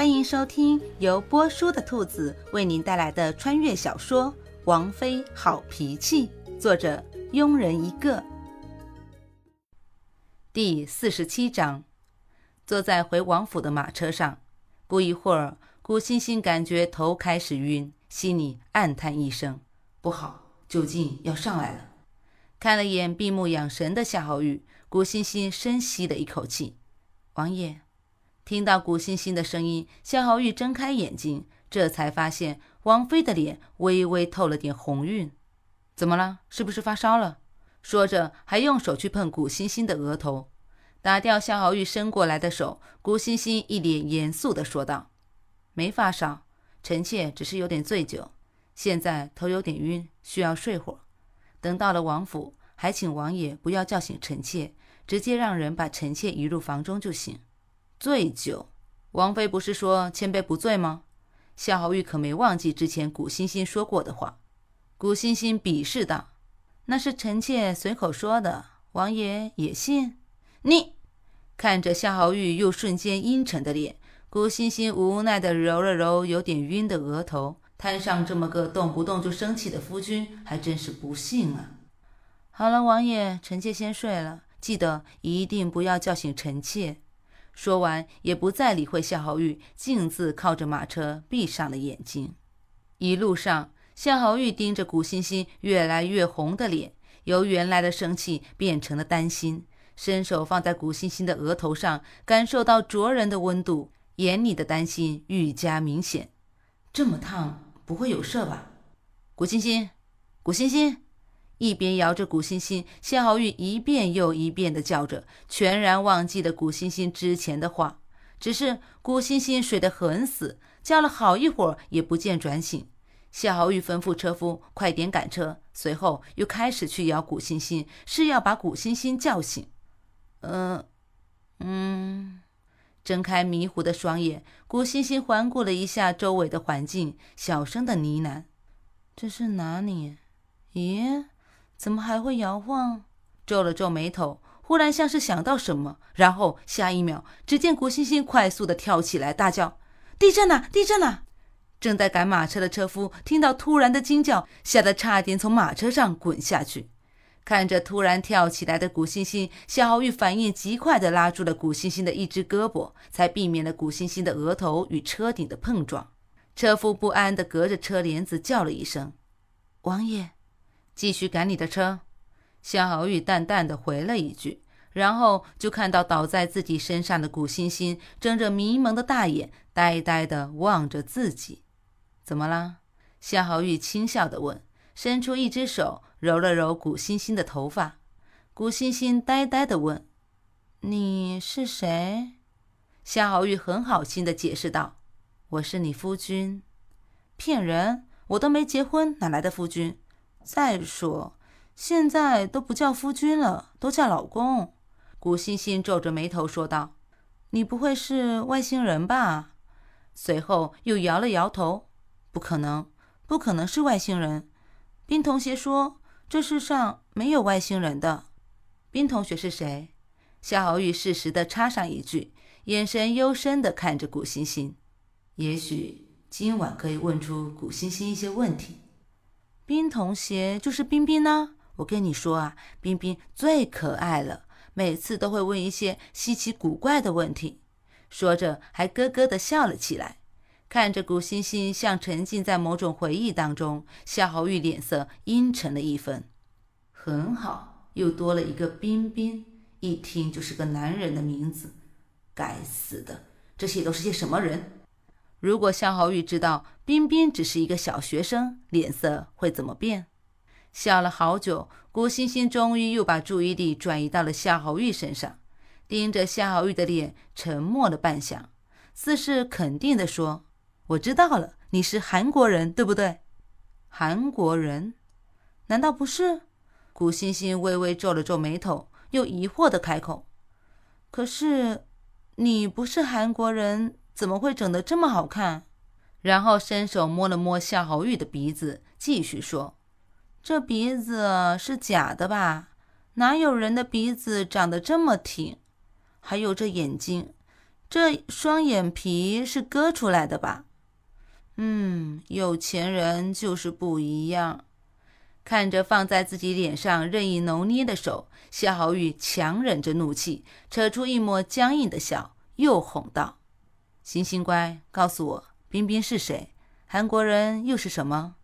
欢迎收听由波叔的兔子为您带来的穿越小说《王妃好脾气》，作者庸人一个。第四十七章，坐在回王府的马车上，不一会儿，古欣欣感觉头开始晕，心里暗叹一声：“不好，酒劲要上来了。”看了眼闭目养神的夏侯玉，古欣欣深吸了一口气。王爷，听到古欣欣的声音，夏侯玉睁开眼睛，这才发现王妃的脸微微透了点红晕。怎么了？是不是发烧了？说着，还用手去碰古欣欣的额头，打掉夏侯玉伸过来的手。古欣欣一脸严肃地说道：“没发烧，臣妾只是有点醉酒，现在头有点晕，需要睡会儿。等到了王府，还请王爷不要叫醒臣妾。”直接让人把臣妾移入房中就行。醉酒，王妃不是说千杯不醉吗？夏侯玉可没忘记之前古欣欣说过的话。古欣欣鄙视道：“那是臣妾随口说的，王爷也信？”你看着夏侯玉又瞬间阴沉的脸，古欣欣无奈地揉了揉有点晕的额头，摊上这么个动不动就生气的夫君，还真是不幸啊。好了，王爷，臣妾先睡了。记得一定不要叫醒臣妾。说完，也不再理会夏侯玉，径自靠着马车闭上了眼睛。一路上，夏侯玉盯着古欣欣越来越红的脸，由原来的生气变成了担心，伸手放在古欣欣的额头上，感受到灼人的温度，眼里的担心愈加明显。这么烫，不会有事吧？古欣欣，古欣欣。一边摇着古欣欣，谢浩玉一遍又一遍地叫着，全然忘记了古欣欣之前的话。只是古欣欣睡得很死，叫了好一会儿也不见转醒。谢浩玉吩咐车夫快点赶车，随后又开始去摇古欣欣，是要把古欣欣叫醒。嗯，嗯，睁开迷糊的双眼，古欣欣环顾了一下周围的环境，小声的呢喃：“这是哪里？咦？”怎么还会摇晃？皱了皱眉头，忽然像是想到什么，然后下一秒，只见古欣欣快速的跳起来，大叫：“地震了！地震了！”正在赶马车的车夫听到突然的惊叫，吓得差点从马车上滚下去。看着突然跳起来的古欣欣，夏侯玉反应极快的拉住了古欣欣的一只胳膊，才避免了古欣欣的额头与车顶的碰撞。车夫不安的隔着车帘子叫了一声：“王爷。”继续赶你的车，夏侯玉淡淡的回了一句，然后就看到倒在自己身上的古欣欣睁着迷蒙的大眼，呆呆的望着自己。怎么了？夏侯玉轻笑的问，伸出一只手揉了揉古欣欣的头发。古欣欣呆呆的问：“你是谁？”夏侯玉很好心的解释道：“我是你夫君。”骗人！我都没结婚，哪来的夫君？再说，现在都不叫夫君了，都叫老公。古欣欣皱着眉头说道：“你不会是外星人吧？”随后又摇了摇头：“不可能，不可能是外星人。”冰同学说：“这世上没有外星人的。”冰同学是谁？夏侯玉适时的插上一句，眼神幽深的看着古欣欣：“也许今晚可以问出古欣欣一些问题。”冰同学就是冰冰呢，我跟你说啊，冰冰最可爱了，每次都会问一些稀奇古怪的问题。说着，还咯咯的笑了起来。看着古欣欣像沉浸在某种回忆当中，夏侯玉脸色阴沉了一分。很好，又多了一个冰冰，一听就是个男人的名字。该死的，这些都是些什么人？如果夏侯玉知道冰冰只是一个小学生，脸色会怎么变？笑了好久，古欣欣终于又把注意力转移到了夏侯玉身上，盯着夏侯玉的脸，沉默了半晌，似是肯定地说：“我知道了，你是韩国人，对不对？”“韩国人？难道不是？”古欣欣微微皱了皱眉头，又疑惑地开口：“可是，你不是韩国人。”怎么会整得这么好看？然后伸手摸了摸夏侯玉的鼻子，继续说：“这鼻子是假的吧？哪有人的鼻子长得这么挺？还有这眼睛，这双眼皮是割出来的吧？嗯，有钱人就是不一样。看着放在自己脸上任意揉捏的手，夏侯玉强忍着怒气，扯出一抹僵硬的笑，又哄道：“星星乖，告诉我，冰冰是谁？韩国人又是什么？”“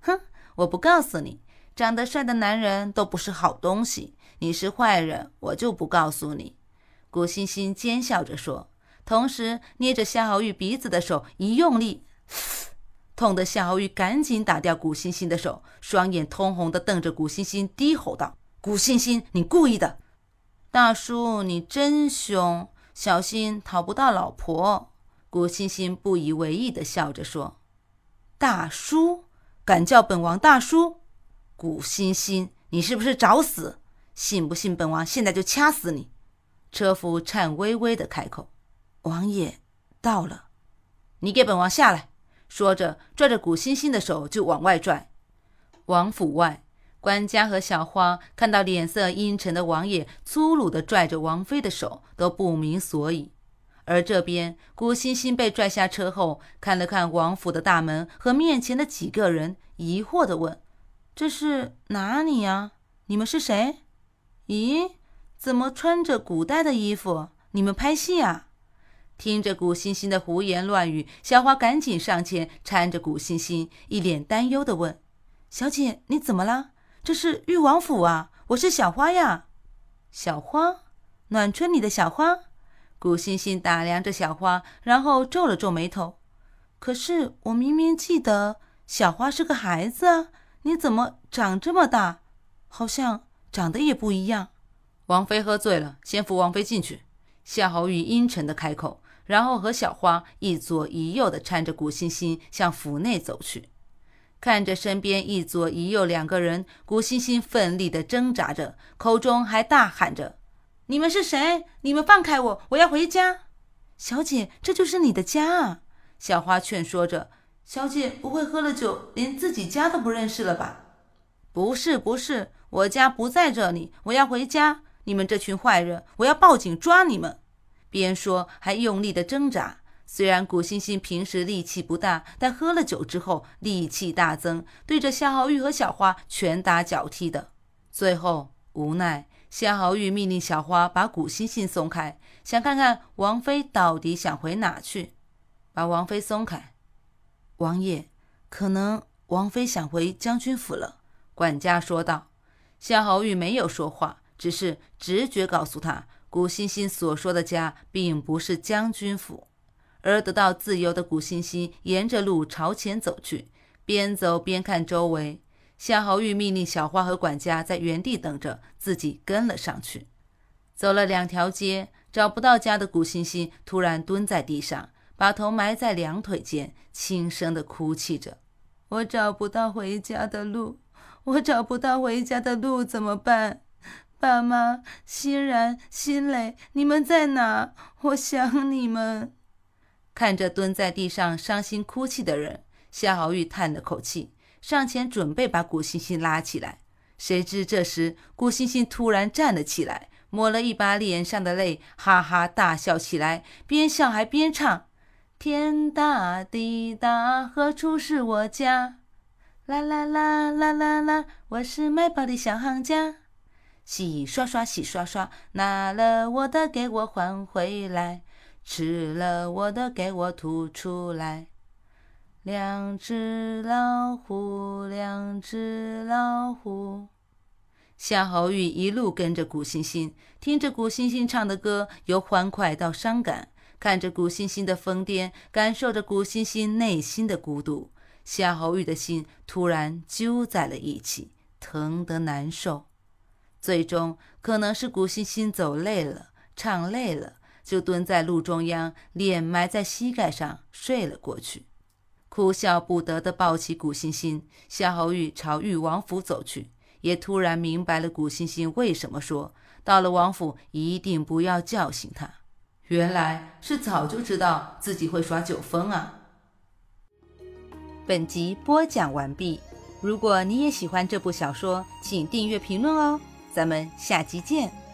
哼，我不告诉你。长得帅的男人都不是好东西。你是坏人，我就不告诉你。”古欣欣奸笑着说，同时捏着夏侯玉鼻子的手一用力。痛得夏侯玉赶紧打掉古欣欣的手，双眼通红的瞪着古欣欣，低吼道：“古欣欣，你故意的！大叔，你真凶，小心讨不到老婆。”古欣欣不以为意的笑着说：“大叔，敢叫本王大叔？古欣欣，你是不是找死？信不信本王现在就掐死你？”车夫颤巍巍的开口：“王爷到了，你给本王下来。”说着，拽着古欣欣的手就往外拽。王府外，管家和小花看到脸色阴沉的王爷粗鲁地拽着王妃的手，都不明所以。而这边，古欣欣被拽下车后，看了看王府的大门和面前的几个人，疑惑地问：“这是哪里呀？你们是谁？咦，怎么穿着古代的衣服？你们拍戏啊？”听着古欣欣的胡言乱语，小花赶紧上前搀着古欣欣，一脸担忧地问：“小姐，你怎么了？这是誉王府啊，我是小花呀。”小花，暖春里的小花。古欣欣打量着小花，然后皱了皱眉头：“可是我明明记得小花是个孩子啊，你怎么长这么大？好像长得也不一样。”王妃喝醉了，先扶王妃进去。夏侯玉阴沉的开口。然后和小花一左一右的搀着古欣欣向府内走去，看着身边一左一右两个人，古欣欣奋力地挣扎着，口中还大喊着：“你们是谁？你们放开我！我要回家！”小姐，这就是你的家啊！小花劝说着：“小姐不会喝了酒连自己家都不认识了吧？”“不是，不是，我家不在这里，我要回家！你们这群坏人，我要报警抓你们！”边说还用力的挣扎。虽然古欣欣平时力气不大，但喝了酒之后力气大增，对着夏侯玉和小花拳打脚踢的。最后无奈，夏侯玉命令小花把古欣欣松开，想看看王妃到底想回哪去。把王妃松开。王爷，可能王妃想回将军府了。管家说道。夏侯玉没有说话，只是直觉告诉他。古欣欣所说的家，并不是将军府，而得到自由的古欣欣沿着路朝前走去，边走边看周围。夏侯玉命令小花和管家在原地等着，自己跟了上去。走了两条街，找不到家的古欣欣突然蹲在地上，把头埋在两腿间，轻声地哭泣着：“我找不到回家的路，我找不到回家的路，怎么办？”爸妈，欣然、心磊，你们在哪？我想你们。看着蹲在地上伤心哭泣的人，夏侯玉叹了口气，上前准备把古欣欣拉起来。谁知这时，古欣欣突然站了起来，抹了一把脸上的泪，哈哈大笑起来，边笑还边唱：“天大地大，何处是我家？啦啦啦啦啦啦，我是卖报的小行家。”洗刷刷，洗刷刷，拿了我的给我还回来，吃了我的给我吐出来。两只老虎，两只老虎。夏侯玉一路跟着古欣欣，听着古欣欣唱的歌，由欢快到伤感，看着古欣欣的疯癫，感受着古欣欣内心的孤独。夏侯玉的心突然揪在了一起，疼得难受。最终可能是古欣欣走累了，唱累了，就蹲在路中央，脸埋在膝盖上睡了过去。哭笑不得的抱起古欣欣，夏侯玉朝誉王府走去，也突然明白了古欣欣为什么说到了王府一定不要叫醒他，原来是早就知道自己会耍酒疯啊。本集播讲完毕，如果你也喜欢这部小说，请订阅评论哦。咱们下集见。